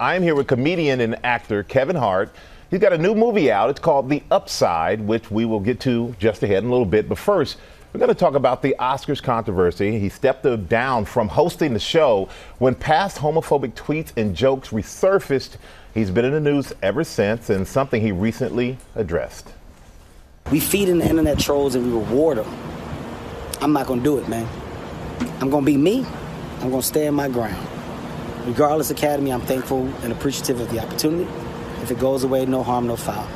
I am here with comedian and actor Kevin Hart. He's got a new movie out. It's called The Upside, which we will get to just ahead in a little bit. But first, we're going to talk about the Oscars controversy. He stepped down from hosting the show when past homophobic tweets and jokes resurfaced. He's been in the news ever since, and something he recently addressed. We feed in the internet trolls and we reward them. I'm not going to do it, man. I'm going to be me. I'm going to stay in my ground. Regardless Academy, I'm thankful and appreciative of the opportunity. If it goes away, no harm, no foul.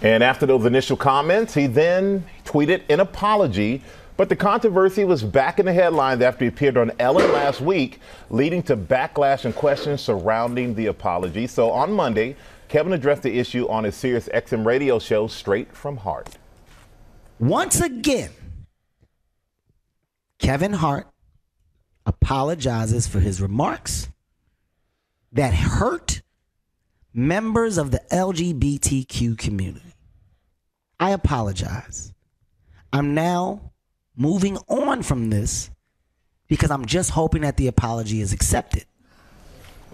And after those initial comments, he then tweeted an apology. But the controversy was back in the headlines after he appeared on Ellen last week, leading to backlash and questions surrounding the apology. So on Monday, Kevin addressed the issue on his Sirius XM radio show, Straight from Hart. Once again, Kevin Hart apologizes for his remarks that hurt members of the LGBTQ community. I apologize. I'm now moving on from this because I'm just hoping that the apology is accepted.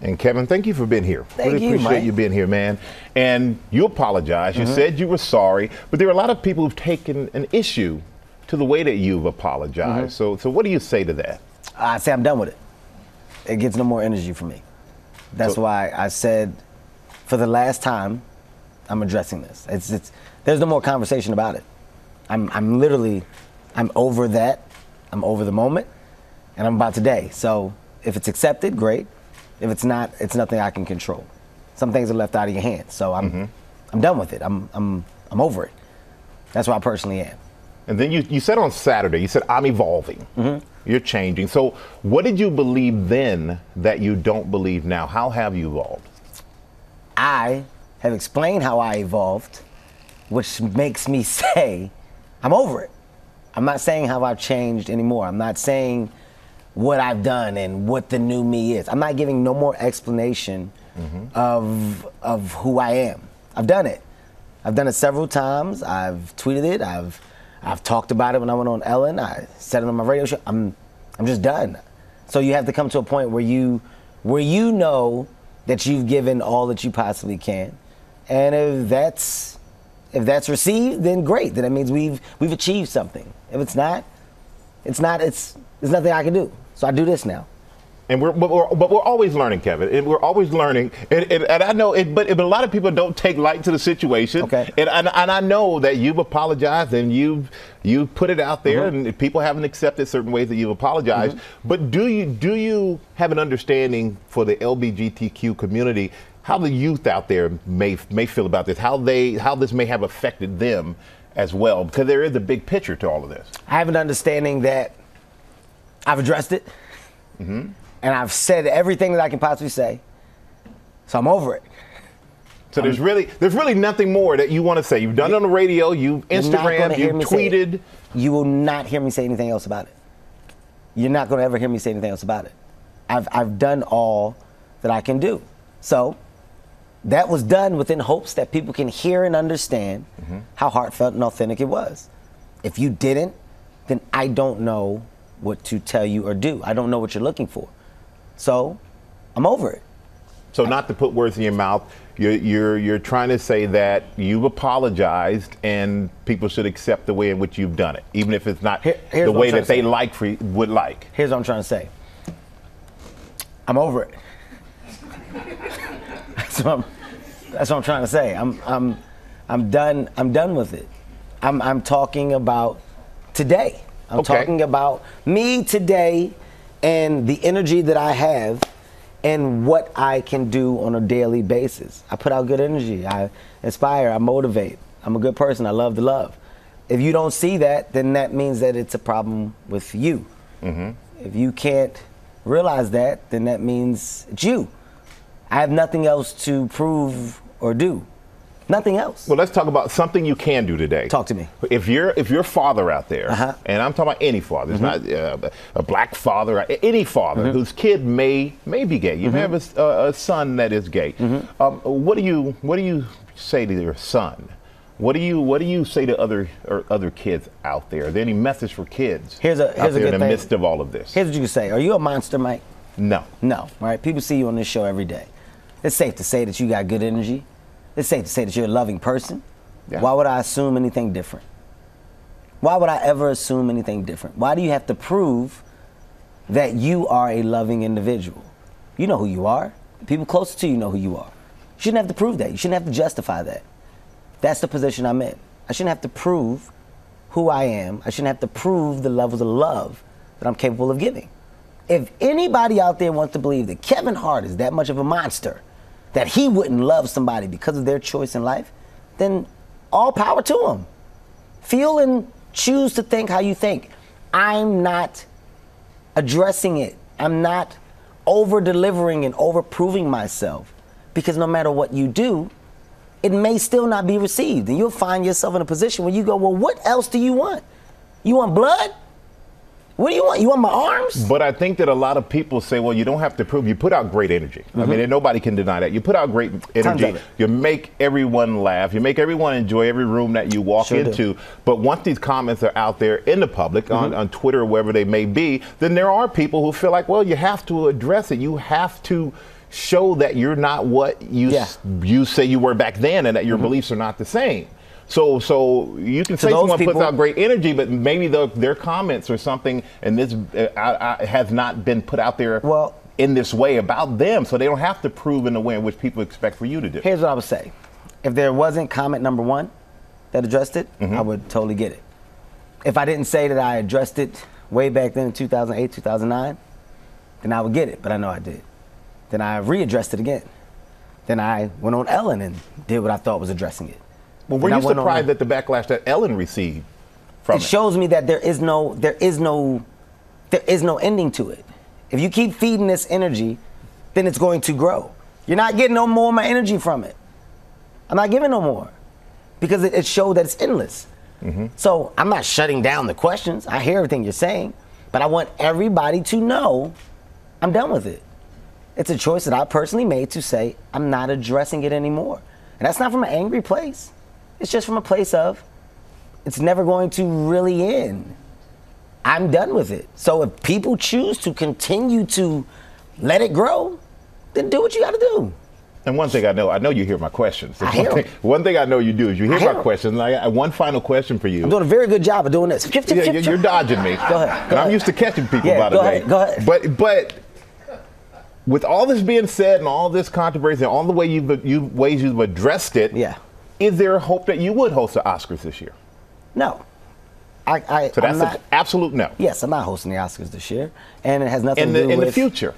And Kevin, thank you for being here. Thank really you, appreciate Mike. you being here, man. And you apologize. You Mm-hmm. said you were sorry, but there are a lot of people who've taken an issue to the way that you've apologized. Mm-hmm. So, so what do you say to that? I say I'm done with it. It gets no more energy for me. That's So- why I said, for the last time, I'm addressing this. It's, it's there's no more conversation about it. I'm, I'm literally, I'm over that. I'm over the moment, and I'm about today. So if it's accepted, great. If it's not, it's nothing I can control. Some things are left out of your hands. So I'm, mm-hmm. I'm done with it. I'm, I'm, I'm over it. That's where I personally am. And then you, you said on Saturday, you said, I'm evolving. Mm-hmm. You're changing. So, what did you believe then that you don't believe now? How have you evolved? I have explained how I evolved, which makes me say I'm over it. I'm not saying how I've changed anymore. I'm not saying what I've done and what the new me is. I'm not giving no more explanation of of who I am. I've done it. I've done it several times. I've tweeted it. I've I've talked about it when I went on Ellen. I said it on my radio show. I'm I'm just done. So you have to come to a point where you where you know that you've given all that you possibly can. And if that's if that's received, then great. Then that means we've we've achieved something. If it's not, it's not. It's there's nothing I can do. So I do this now. And we're but, we're, but we're always learning, Kevin. And we're always learning. And, and, and I know, it, but, but a lot of people don't take light to the situation. Okay. And, and, and I know that you've apologized and you've you put it out there, Mm-hmm. and people haven't accepted certain ways that you've apologized. But do you do you have an understanding for the LGBTQ community? How the youth out there may may feel about this? How they how this may have affected them as well? Because there is a big picture to all of this. I have an understanding that I've addressed it, and I've said everything that I can possibly say. So I'm over it. So there's really there's really nothing more that you want to say. You've done it on the radio, you've You're not gonna Instagram, you've me say it. tweeted. You will not hear me say anything else about it. You're not going to ever hear me say anything else about it. I've, I've done all that I can do. So that was done within hopes that people can hear and understand mm-hmm. how heartfelt and authentic it was. If you didn't, then I don't know what to tell you or do. I don't know what you're looking for. So I'm over it. So not to put words in your mouth, you're you're you're trying to say that you've apologized and people should accept the way in which you've done it, even if it's not Here- the way that they like for would like. Here's what I'm trying to say. I'm over it. that's, what I'm, that's what I'm trying to say. I'm, I'm, I'm done. I'm done with it. I'm, I'm talking about today. I'm Okay. talking about me today and the energy that I have and what I can do on a daily basis. I put out good energy. I inspire. I motivate. I'm a good person. I love to love. If you don't see that, then that means that it's a problem with you. Mm-hmm. If you can't realize that, then that means it's you. I have nothing else to prove or do. Nothing else. Well, let's talk about something you can do today. Talk to me. If you're if your father out there, Uh-huh. and I'm talking about any father, it's not uh, a black father, any father Mm-hmm. whose kid may may be gay. You may have a son that is gay. Mm-hmm. Um, what do you what do you say to your son? What do you what do you say to other or other kids out there? Are there any message for kids? Here's a- out here's a there good in the thing. midst of all of this. Here's what you can say. Are you a monster, Mike? no. No. Right? People see you on this show every day. It's safe to say that you got good energy. It's safe to say that you're a loving person. Yeah. Why would I assume anything different? Why would I ever assume anything different? Why do you have to prove that you are a loving individual? You know who you are. The people close to you know who you are. You shouldn't have to prove that. You shouldn't have to justify that. That's the position I'm in. I shouldn't have to prove who I am. I shouldn't have to prove the levels of love that I'm capable of giving. If anybody out there wants to believe that Kevin Hart is that much of a monster, that he wouldn't love somebody because of their choice in life, then all power to him. Feel and choose to think how you think. I'm not addressing it. I'm not over delivering and over proving myself because no matter what you do, it may still not be received. And you'll find yourself in a position where you go, Well, what else do you want? You want blood? What do you want? You want my arms? But I think that a lot of people say, well, you don't have to prove. You put out great energy. I Mm-hmm. mean, and nobody can deny that. You put out great energy. You make everyone laugh. You make everyone enjoy every room that you walk Sure do. into. But once these comments are out there in the public, on, Mm-hmm. on Twitter or wherever they may be, then there are people who feel like, well, you have to address it. You have to show that you're not what you Yeah. Mm-hmm. s- you say you were back then, and that your beliefs are not the same. So, so you can say someone puts out great energy, but maybe the, their comments or something, and this uh, I, I, has not been put out there Well- in this way about them, so they don't have to prove in the way in which people expect for you to do. Here's what I would say. If there wasn't comment number one that addressed it, I would totally get it. If I didn't say that I addressed it way back then in 2008, 2009, then I would get it, but I know I did. Then I readdressed it again. Then I went on Ellen and did what I thought was addressing it. Well, were you surprised at the backlash that Ellen received from it it? shows me that there is no there is no there is no ending to it. If you keep feeding this energy, then it's going to grow. You're not getting no more of my energy from it. I'm not giving no more because it, it showed that it's endless. Mm-hmm. So I'm not shutting down the questions. I hear everything you're saying, but I want everybody to know I'm done with it. It's a choice that I personally made to say I'm not addressing it anymore. And that's not from an angry place. It's just from a place of it's never going to really end. I'm done with it. So if people choose to continue to let it grow, then do what you got to do. And one thing I know, I know you hear my questions. I one, thing, one thing I know you do is you hear hear questions. I got one final question for you. I'm doing a very good job of doing this. Chip, chip, Yeah, chip, you're, dodging me. Go ahead, And go I'm used to catching people Yeah, by the way. ahead, go ahead. But but with all this being said and all this controversy and all the way you've you ways you've addressed it, Yeah. Is there a hope that you would host the Oscars this year? No. I, I, So that's an absolute no. yes, I'm not hosting the Oscars this year, and it has nothing In to the do in with the future.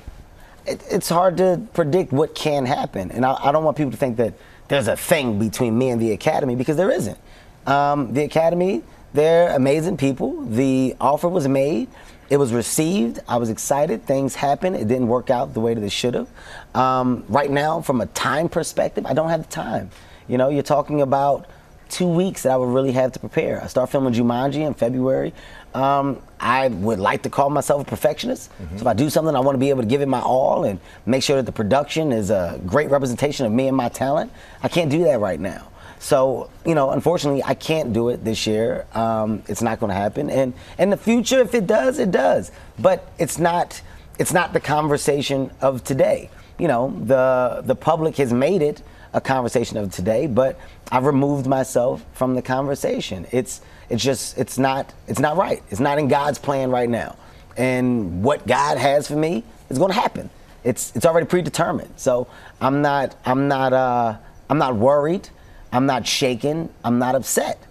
it, it's hard to predict what can happen. And I, I don't want people to think that there's a thing between me and the Academy because there isn't. Um, the Academy, they're amazing people. The offer was made, it was received. I was excited. Things happened. It didn't work out the way that it should have. Um, right now, from a time perspective, I don't have the time. You know, you're talking about two weeks that I would really have to prepare. I start filming Jumanji in February. Um, I would like to call myself a perfectionist. So if I do something, I want to be able to give it my all and make sure that the production is a great representation of me and my talent. I can't do that right now. So, you know, unfortunately, I can't do it this year. Um, it's not going to happen. And in the future, if it does, it does. But it's not. It's not the conversation of today. You know, the the public has made it a conversation of today, but I've removed myself from the conversation. It's it's just it's not it's not right. It's not in God's plan right now. And what God has for me is going to happen. It's it's already predetermined. So I'm not I'm not uh, I'm not worried. I'm not shaken. I'm not upset.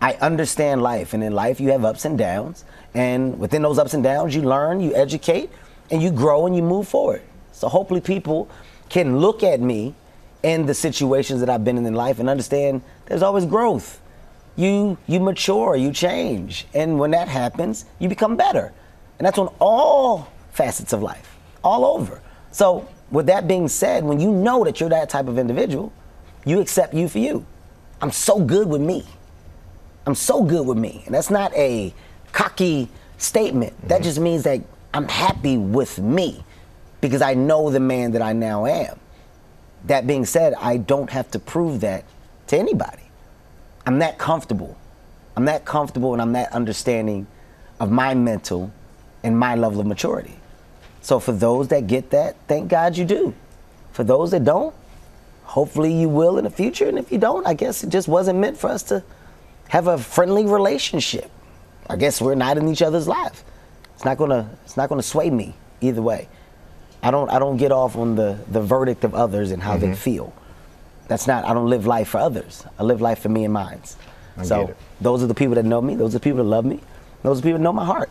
I understand life, and in life you have ups and downs, and within those ups and downs you learn, you educate, and you grow and you move forward. So hopefully people can look at me in the situations that I've been in in life and understand there's always growth. You you mature, you change, and when that happens, you become better, and that's on all facets of life, all over. So with that being said, when you know that you're that type of individual, you accept you for you. I'm so good with me. I'm so good with me. And that's not a cocky statement. That mm-hmm. just means that I'm happy with me because I know the man that I now am. That being said, I don't have to prove that to anybody. I'm that comfortable. I'm that comfortable and I'm that understanding of my mental and my level of maturity. So for those that get that, thank God you do. for those that don't, hopefully you will in the future. And if you don't, I guess it just wasn't meant for us to have a friendly relationship. I guess we're not in each other's lives. It's not gonna it's not gonna sway me either way. I don't I don't get off on the, the verdict of others and how Mm-hmm. they feel. That's not I don't live life for others. I live life for me and mine. So those are the people that know me, those are the people that love me, those are the people that know my heart.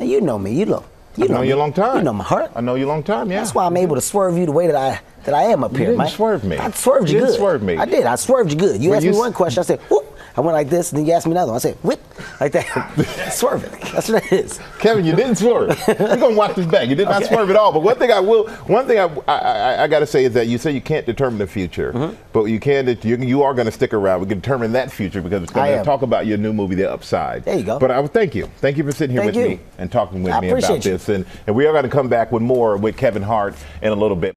And you know me, you know. You I've known me. you a long time. You know my heart. I know you a long time. Yeah. That's why I'm able to swerve you the way that I that I am up here, didn't man. swerve me. I swerved you, You didn't good. swerve me. I did. I swerved you good. You When asked you me one question, I said, whoop. I went like this, and then you asked me another one. I said, whip, like that. Swerving. That's what it is. Kevin, you didn't swerve. We're gonna watch this back. You did not Okay. swerve at all. But one thing I will, one thing I, I, I, I got to say is that you say you can't determine the future, Mm-hmm. but you can. You, you are going to stick around. We can determine that future because it's going to talk about your new movie, The Upside. There you go. But I would thank you. Thank you for sitting here Thank with you. me and talking with I me about you. this. And, and we are going to come back with more with Kevin Hart in a little bit.